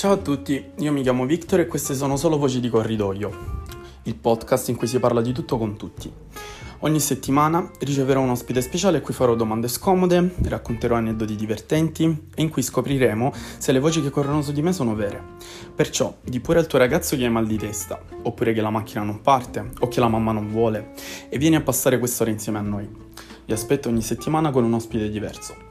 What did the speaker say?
Ciao a tutti, io mi chiamo Victor e queste sono solo Voci di Corridoio, il podcast in cui si parla di tutto con tutti. Ogni settimana riceverò un ospite speciale a cui farò domande scomode, racconterò aneddoti divertenti e in cui scopriremo se le voci che corrono su di me sono vere. Perciò, di pure al tuo ragazzo che hai mal di testa, oppure che la macchina non parte, o che la mamma non vuole, e vieni a passare quest'ora insieme a noi. Vi aspetto ogni settimana con un ospite diverso.